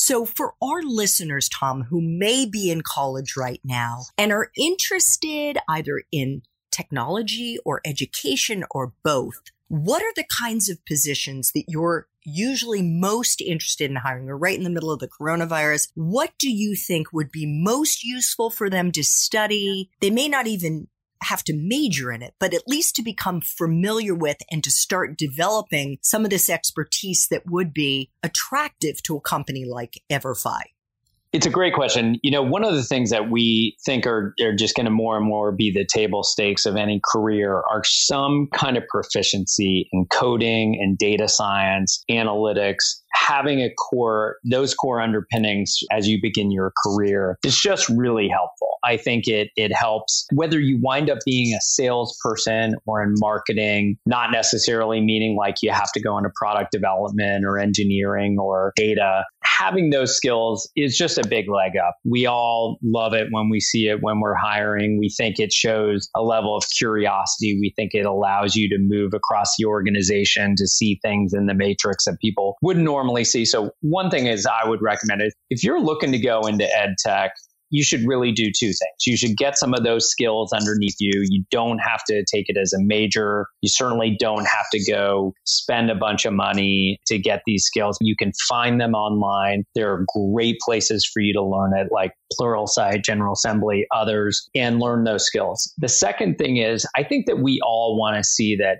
So, for our listeners, Tom, who may be in college right now and are interested either in technology or education or both, what are the kinds of positions that you're usually most interested in hiring? We're right in the middle of the coronavirus. What do you think would be most useful for them to study? They may not even have to major in it, but at least to become familiar with and to start developing some of this expertise that would be attractive to a company like EverFi? It's a great question. You know, one of the things that we think are, are just going to more and more be the table stakes of any career are some kind of proficiency in coding and data science, analytics, having a core, those core underpinnings as you begin your career is just really helpful. I think it it helps whether you wind up being a salesperson or in marketing, not necessarily meaning like you have to go into product development or engineering or data. Having those skills is just a big leg up. We all love it when we see it when we're hiring. We think it shows a level of curiosity. We think it allows you to move across the organization to see things in the matrix that people wouldn't normally see. So one thing is I would recommend it if you're looking to go into ed tech, you should really do two things. You should get some of those skills underneath you. You don't have to take it as a major. You certainly don't have to go spend a bunch of money to get these skills. You can find them online. There are great places for you to learn it, like Pluralsight, General Assembly, others, and learn those skills. The second thing is, I think that we all want to see that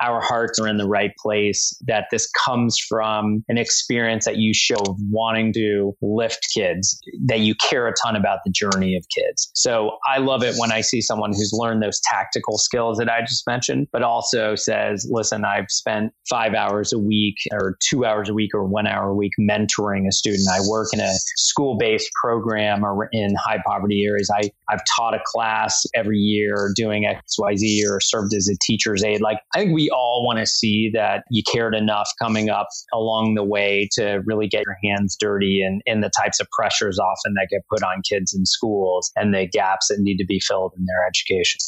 our hearts are in the right place, that this comes from an experience that you show of wanting to lift kids, that you care a ton about the journey of kids. So I love it when I see someone who's learned those tactical skills that I just mentioned, but also says, listen, I've spent five hours a week or two hours a week or one hour a week mentoring a student. I work in a school based program or in high poverty areas. I, I've taught a class every year doing XYZ or served as a teacher's aide. Like, I think we all want to see that you cared enough coming up along the way to really get your hands dirty and in the types of pressures often that get put on kids in schools and the gaps that need to be filled in their education.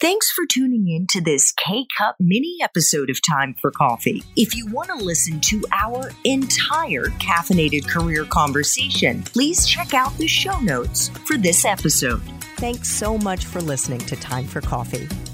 Thanks for tuning in to this K Cup mini episode of Time for Coffee. If you want to listen to our entire caffeinated career conversation, please check out the show notes for this episode. Thanks so much for listening to Time for Coffee,